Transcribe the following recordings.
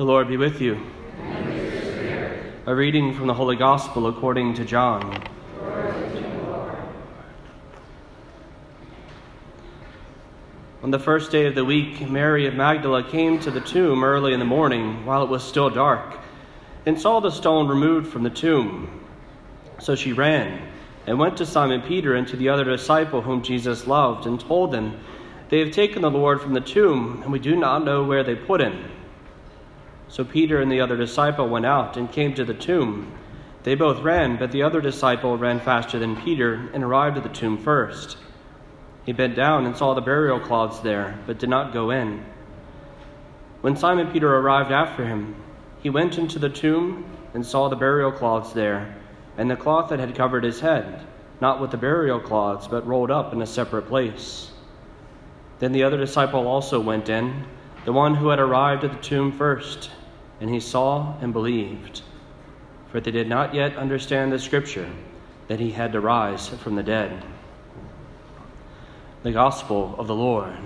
The Lord be with you. A reading from the Holy Gospel according to John. On the first day of the week, Mary of Magdala came to the tomb early in the morning while it was still dark and saw the stone removed from the tomb. So she ran and went to Simon Peter and to the other disciple whom Jesus loved and told them, They have taken the Lord from the tomb, and we do not know where they put him. So Peter and the other disciple went out and came to the tomb. They both ran, but the other disciple ran faster than Peter and arrived at the tomb first. He bent down and saw the burial cloths there, but did not go in. When Simon Peter arrived after him, he went into the tomb and saw the burial cloths there, and the cloth that had covered his head, not with the burial cloths, but rolled up in a separate place. Then the other disciple also went in, the one who had arrived at the tomb first and he saw and believed. For they did not yet understand the scripture that he had to rise from the dead. The Gospel of the Lord.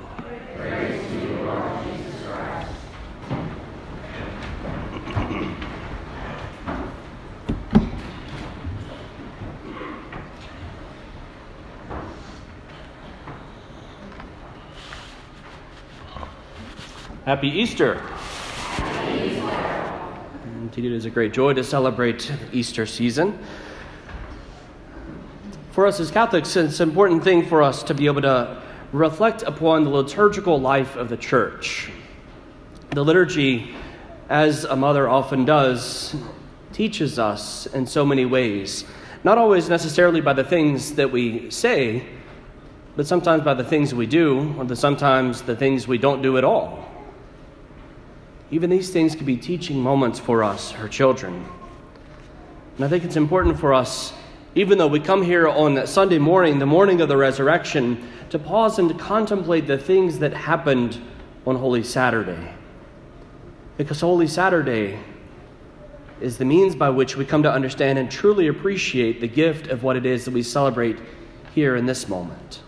Happy Easter. Indeed, it is a great joy to celebrate Easter season. For us as Catholics, it's an important thing for us to be able to reflect upon the liturgical life of the church. The liturgy, as a mother often does, teaches us in so many ways, not always necessarily by the things that we say, but sometimes by the things we do, or the, sometimes the things we don't do at all. Even these things could be teaching moments for us, her children. And I think it's important for us, even though we come here on Sunday morning, the morning of the resurrection, to pause and to contemplate the things that happened on Holy Saturday. Because Holy Saturday is the means by which we come to understand and truly appreciate the gift of what it is that we celebrate here in this moment.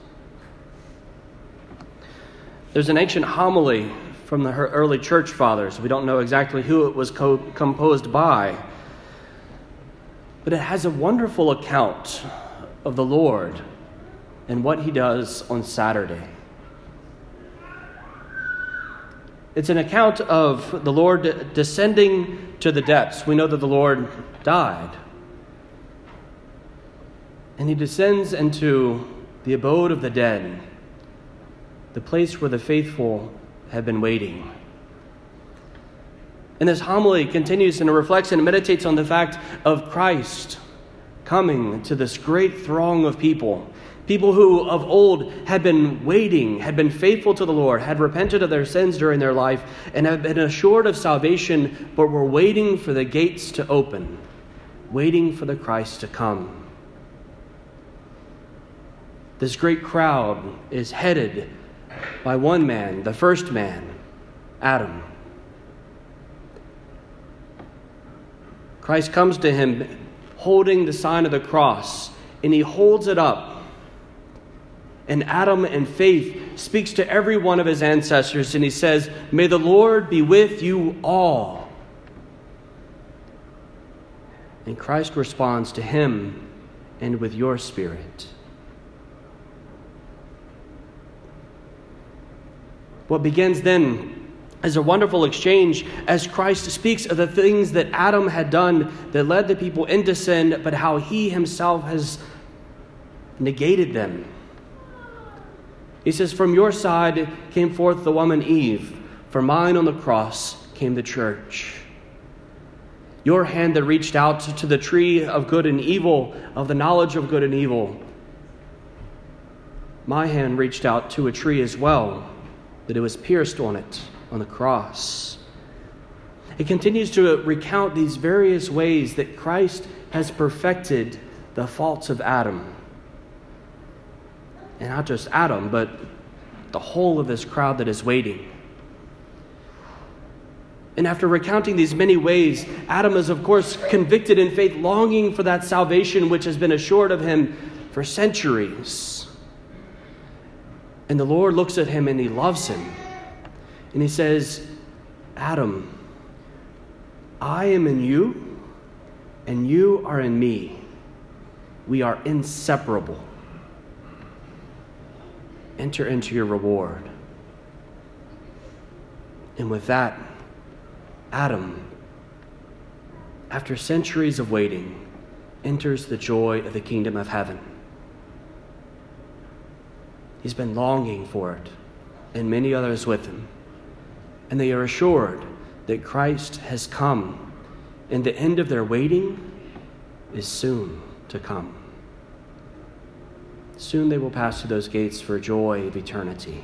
There's an ancient homily from the early church fathers. We don't know exactly who it was co- composed by. But it has a wonderful account of the Lord and what he does on Saturday. It's an account of the Lord descending to the depths. We know that the Lord died. And he descends into the abode of the dead, the place where the faithful have been waiting. And this homily continues and reflects and meditates on the fact of Christ coming to this great throng of people. People who of old had been waiting, had been faithful to the Lord, had repented of their sins during their life, and had been assured of salvation, but were waiting for the gates to open, waiting for the Christ to come. This great crowd is headed by one man, the first man, Adam. Christ comes to him holding the sign of the cross, and he holds it up. And Adam, in faith, speaks to every one of his ancestors, and he says, May the Lord be with you all. And Christ responds to him and with your spirit. What begins then is a wonderful exchange as Christ speaks of the things that Adam had done that led the people into sin, but how he himself has negated them. He says, From your side came forth the woman Eve, from mine on the cross came the church. Your hand that reached out to the tree of good and evil, of the knowledge of good and evil. My hand reached out to a tree as well that it was pierced on it on the cross. It continues to recount these various ways that Christ has perfected the faults of Adam. And not just Adam, but the whole of this crowd that is waiting. And after recounting these many ways, Adam is, of course, convicted in faith, longing for that salvation which has been assured of him for centuries. And the Lord looks at him and he loves him. And he says, Adam, I am in you, and you are in me. We are inseparable. Enter into your reward. And with that, Adam, after centuries of waiting, enters the joy of the kingdom of heaven. He's been longing for it, and many others with him. And they are assured that Christ has come, and the end of their waiting is soon to come. Soon they will pass through those gates for joy of eternity.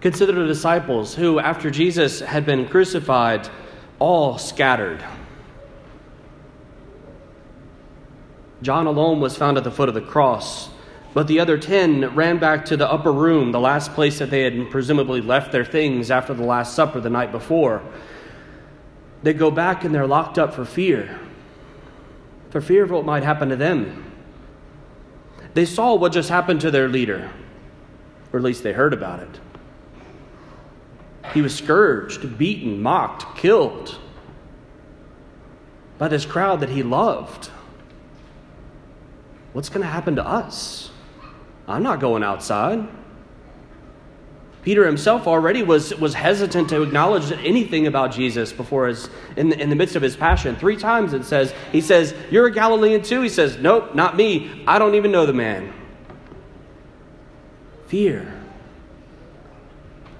Consider the disciples who, after Jesus had been crucified, all scattered. John alone was found at the foot of the cross, but the other ten ran back to the upper room, the last place that they had presumably left their things after the Last Supper the night before. They go back and they're locked up for fear, for fear of what might happen to them. They saw what just happened to their leader, or at least they heard about it. He was scourged, beaten, mocked, killed by this crowd that he loved. What's going to happen to us? I'm not going outside. Peter himself already was, was hesitant to acknowledge anything about Jesus before his, in, the, in the midst of his passion. Three times it says, he says, You're a Galilean too? He says, Nope, not me. I don't even know the man. Fear.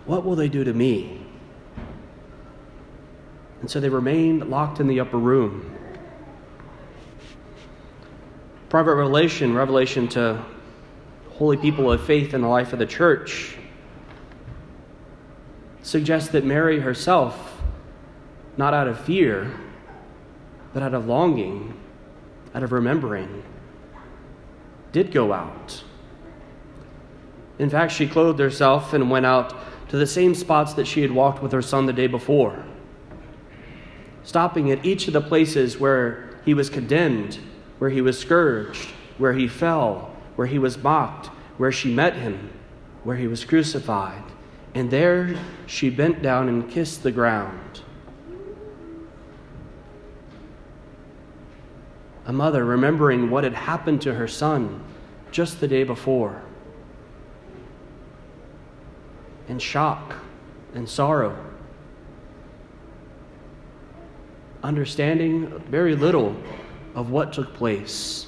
What will they do to me? And so they remained locked in the upper room. Private revelation, revelation to holy people of faith in the life of the church, suggests that Mary herself, not out of fear, but out of longing, out of remembering, did go out. In fact, she clothed herself and went out to the same spots that she had walked with her son the day before, stopping at each of the places where he was condemned, where he was scourged, where he fell, where he was mocked, where she met him, where he was crucified. And there she bent down and kissed the ground. A mother remembering what had happened to her son just the day before and shock and sorrow. Understanding very little of what took place.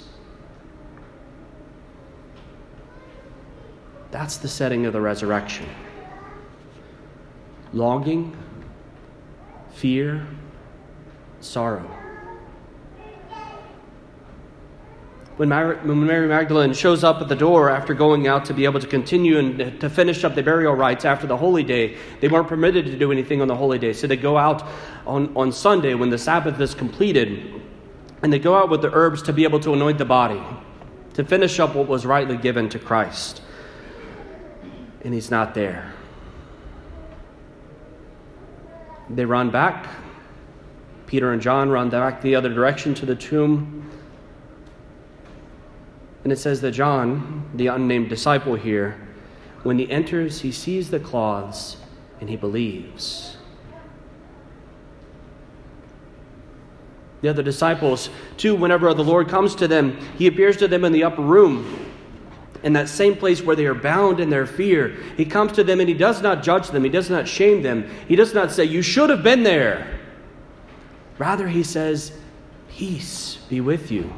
That's the setting of the resurrection. Longing, fear, sorrow. when Mary Magdalene shows up at the door after going out to be able to continue and to finish up the burial rites after the holy day, they weren't permitted to do anything on the holy day. So they go out on, on Sunday when the Sabbath is completed, and they go out with the herbs to be able to anoint the body, to finish up what was rightly given to Christ. And he's not there. They run back. Peter and John run back the other direction to the tomb. And it says that John, the unnamed disciple here, when he enters, he sees the cloths and he believes. The other disciples, too, whenever the Lord comes to them, he appears to them in the upper room, in that same place where they are bound in their fear. He comes to them and he does not judge them, he does not shame them, he does not say, You should have been there. Rather, he says, Peace be with you.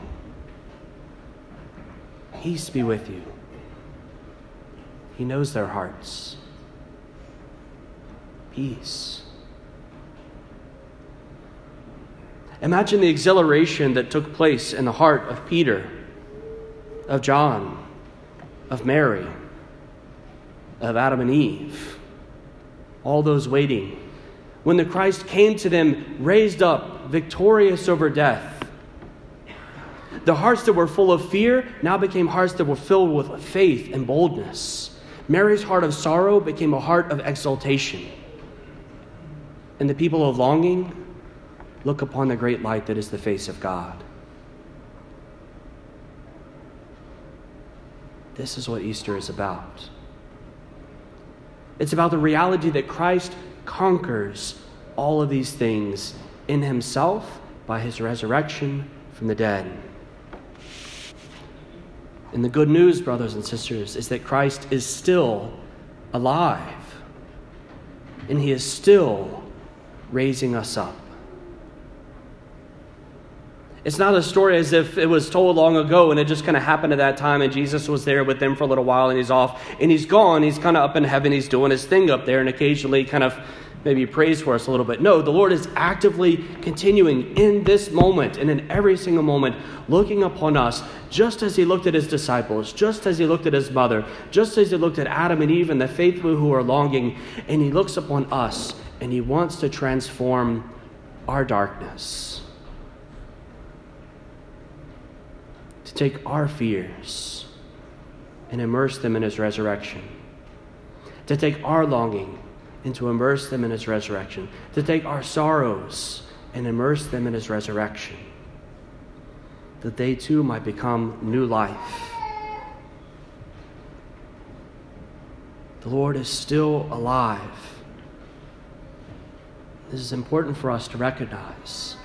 Peace be with you. He knows their hearts. Peace. Imagine the exhilaration that took place in the heart of Peter, of John, of Mary, of Adam and Eve, all those waiting. When the Christ came to them, raised up, victorious over death, the hearts that were full of fear now became hearts that were filled with faith and boldness. Mary's heart of sorrow became a heart of exaltation. And the people of longing look upon the great light that is the face of God. This is what Easter is about. It's about the reality that Christ conquers all of these things in himself by his resurrection from the dead. And the good news, brothers and sisters, is that Christ is still alive and he is still raising us up. It's not a story as if it was told long ago and it just kind of happened at that time and Jesus was there with them for a little while and he's off and he's gone. He's kind of up in heaven. He's doing his thing up there and occasionally kind of maybe prays for us a little bit. No, the Lord is actively continuing in this moment and in every single moment looking upon us just as he looked at his disciples, just as he looked at his mother, just as he looked at Adam and Eve and the faithful who are longing. And he looks upon us and he wants to transform our darkness. To take our fears and immerse them in his resurrection, to take our longing and to immerse them in his resurrection, to take our sorrows and immerse them in his resurrection, that they too might become new life. The Lord is still alive. This is important for us to recognize.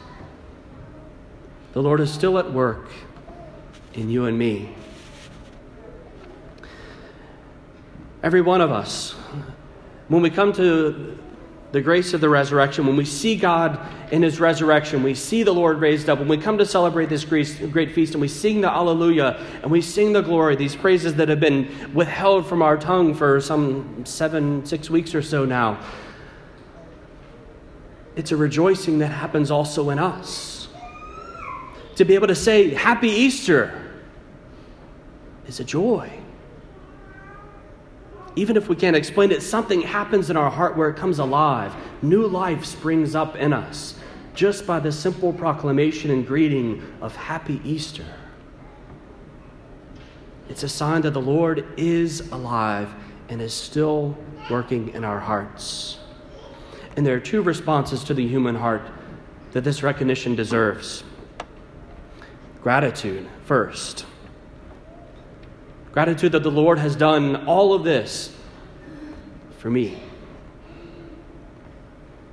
The Lord is still at work in you and me. Every one of us, when we come to the grace of the resurrection, when we see God in his resurrection, we see the Lord raised up, when we come to celebrate this great feast and we sing the Alleluia and we sing the glory, these praises that have been withheld from our tongue for some seven, six weeks or so now, it's a rejoicing that happens also in us. To be able to say, Happy Easter is a joy. Even if we can't explain it, something happens in our heart where it comes alive. New life springs up in us just by the simple proclamation and greeting of Happy Easter. It's a sign that the Lord is alive and is still working in our hearts. And there are two responses to the human heart that this recognition deserves gratitude, first. Gratitude that the Lord has done all of this for me,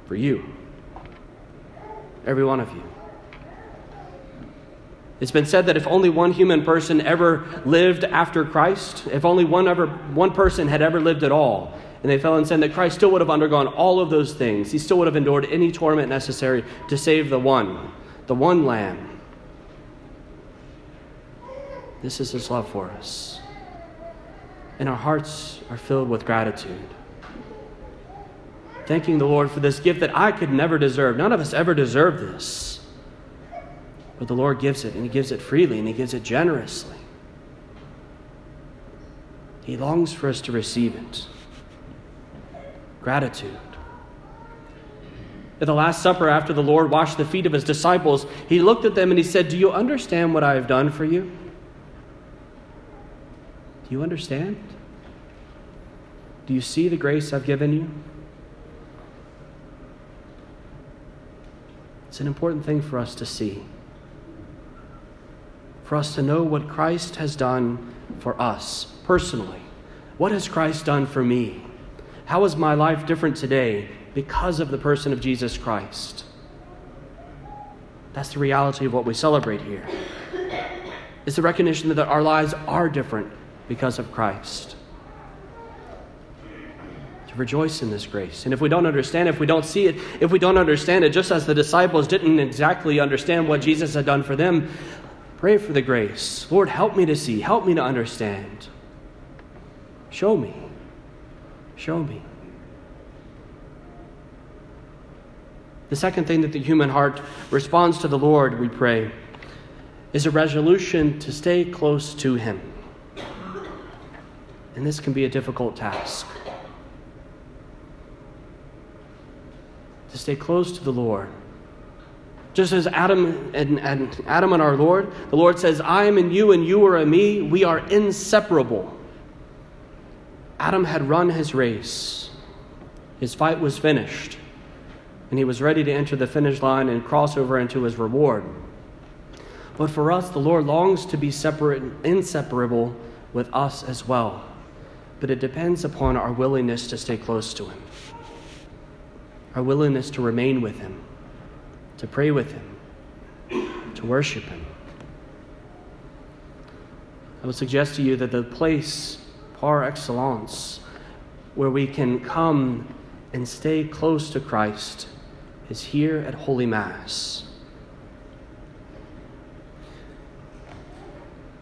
for you, every one of you. It's been said that if only one human person ever lived after Christ, if only one, ever, one person had ever lived at all, and they fell in sin, that Christ still would have undergone all of those things. He still would have endured any torment necessary to save the one, the one lamb. This is his love for us and our hearts are filled with gratitude. Thanking the Lord for this gift that I could never deserve. None of us ever deserve this. But the Lord gives it, and He gives it freely, and He gives it generously. He longs for us to receive it. Gratitude. At the Last Supper, after the Lord washed the feet of His disciples, He looked at them and He said, Do you understand what I have done for you? Do you understand? Do you see the grace I've given you? It's an important thing for us to see. For us to know what Christ has done for us personally. What has Christ done for me? How is my life different today because of the person of Jesus Christ? That's the reality of what we celebrate here. It's the recognition that our lives are different because of Christ. To rejoice in this grace. And if we don't understand, if we don't see it, if we don't understand it, just as the disciples didn't exactly understand what Jesus had done for them, pray for the grace. Lord, help me to see, help me to understand. Show me. Show me. The second thing that the human heart responds to the Lord, we pray, is a resolution to stay close to Him. And this can be a difficult task. To stay close to the Lord. Just as Adam and, and, Adam and our Lord, the Lord says, I am in you and you are in me. We are inseparable. Adam had run his race. His fight was finished. And he was ready to enter the finish line and cross over into his reward. But for us, the Lord longs to be separate, inseparable with us as well but it depends upon our willingness to stay close to Him. our willingness to remain with Him, to pray with Him, to worship Him. I would suggest to you that the place par excellence where we can come and stay close to Christ is here at Holy Mass.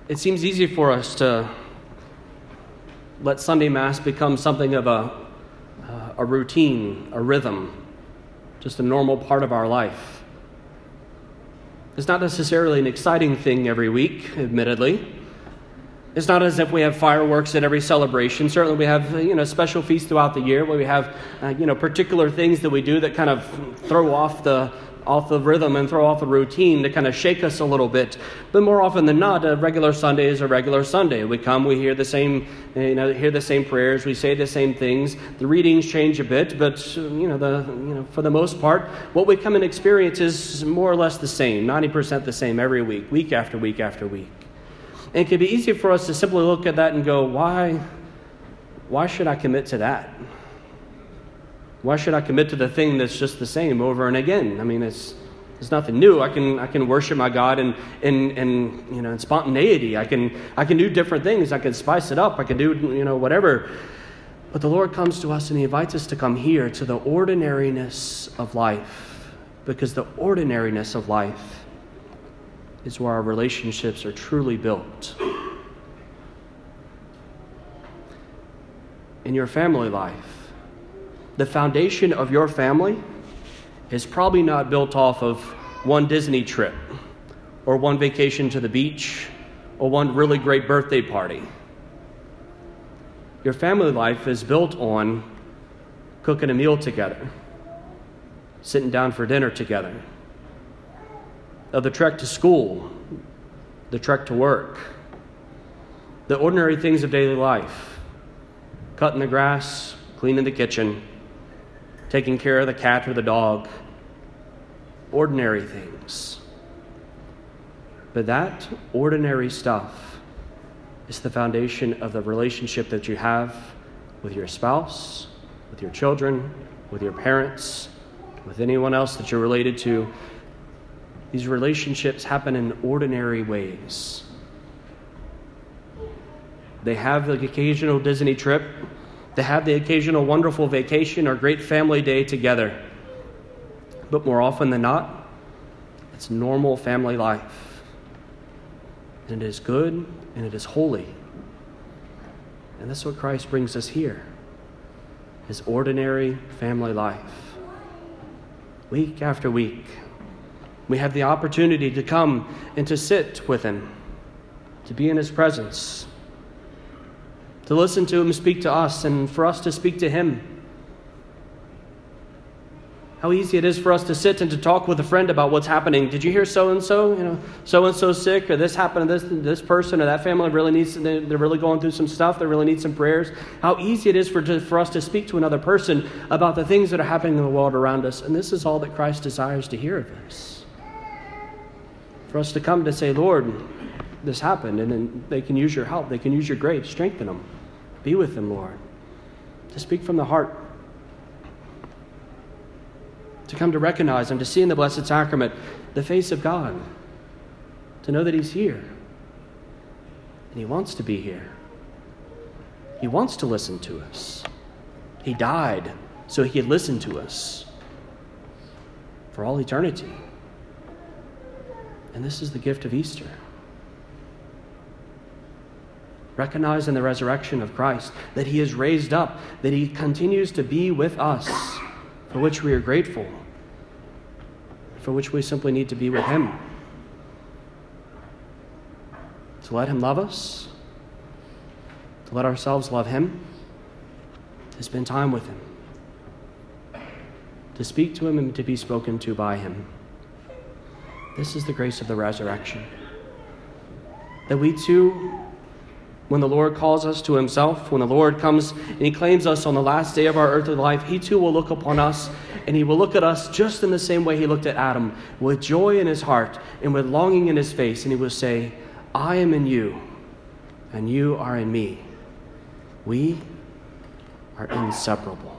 It seems easy for us to let Sunday Mass become something of a, uh, a routine, a rhythm, just a normal part of our life. It's not necessarily an exciting thing every week, admittedly. It's not as if we have fireworks at every celebration. Certainly, we have you know special feasts throughout the year where we have uh, you know particular things that we do that kind of throw off the off the rhythm and throw off the routine to kind of shake us a little bit. But more often than not, a regular Sunday is a regular Sunday. We come, we hear the same, you know, hear the same prayers, we say the same things. The readings change a bit, but you know, the you know, for the most part, what we come and experience is more or less the same, ninety percent the same every week, week after week after week. And it can be easy for us to simply look at that and go, why, why should I commit to that? Why should I commit to the thing that's just the same over and again? I mean, it's, it's nothing new. I can, I can worship my God in, in, in, you know, in spontaneity. I can, I can do different things. I can spice it up. I can do you know, whatever. But the Lord comes to us and He invites us to come here to the ordinariness of life. Because the ordinariness of life is where our relationships are truly built. In your family life, the foundation of your family is probably not built off of one Disney trip or one vacation to the beach or one really great birthday party. Your family life is built on cooking a meal together, sitting down for dinner together of the trek to school, the trek to work, the ordinary things of daily life cutting the grass, cleaning the kitchen, taking care of the cat or the dog, ordinary things. But that ordinary stuff is the foundation of the relationship that you have with your spouse, with your children, with your parents, with anyone else that you're related to these relationships happen in ordinary ways. They have the occasional Disney trip, they have the occasional wonderful vacation or great family day together. But more often than not, it's normal family life. And it is good and it is holy. And that's what Christ brings us here his ordinary family life. Week after week, we have the opportunity to come and to sit with Him, to be in His presence, to listen to Him speak to us, and for us to speak to Him. How easy it is for us to sit and to talk with a friend about what's happening. Did you hear so and so? You know, so and so sick, or this happened to this this person, or that family really needs. They're really going through some stuff. They really need some prayers. How easy it is for for us to speak to another person about the things that are happening in the world around us. And this is all that Christ desires to hear of us for us to come to say, Lord, this happened, and then they can use your help. They can use your grace. Strengthen them. Be with them, Lord. To speak from the heart. To come to recognize and to see in the Blessed Sacrament the face of God. To know that He's here. And He wants to be here. He wants to listen to us. He died so He could listen to us for all eternity. And this is the gift of Easter. Recognizing the resurrection of Christ, that He is raised up, that He continues to be with us, for which we are grateful, for which we simply need to be with Him. To let Him love us, to let ourselves love Him, to spend time with Him, to speak to Him and to be spoken to by Him. This is the grace of the resurrection. That we too, when the Lord calls us to Himself, when the Lord comes and He claims us on the last day of our earthly life, He too will look upon us and He will look at us just in the same way He looked at Adam, with joy in His heart and with longing in His face, and He will say, I am in you, and you are in me. We are inseparable.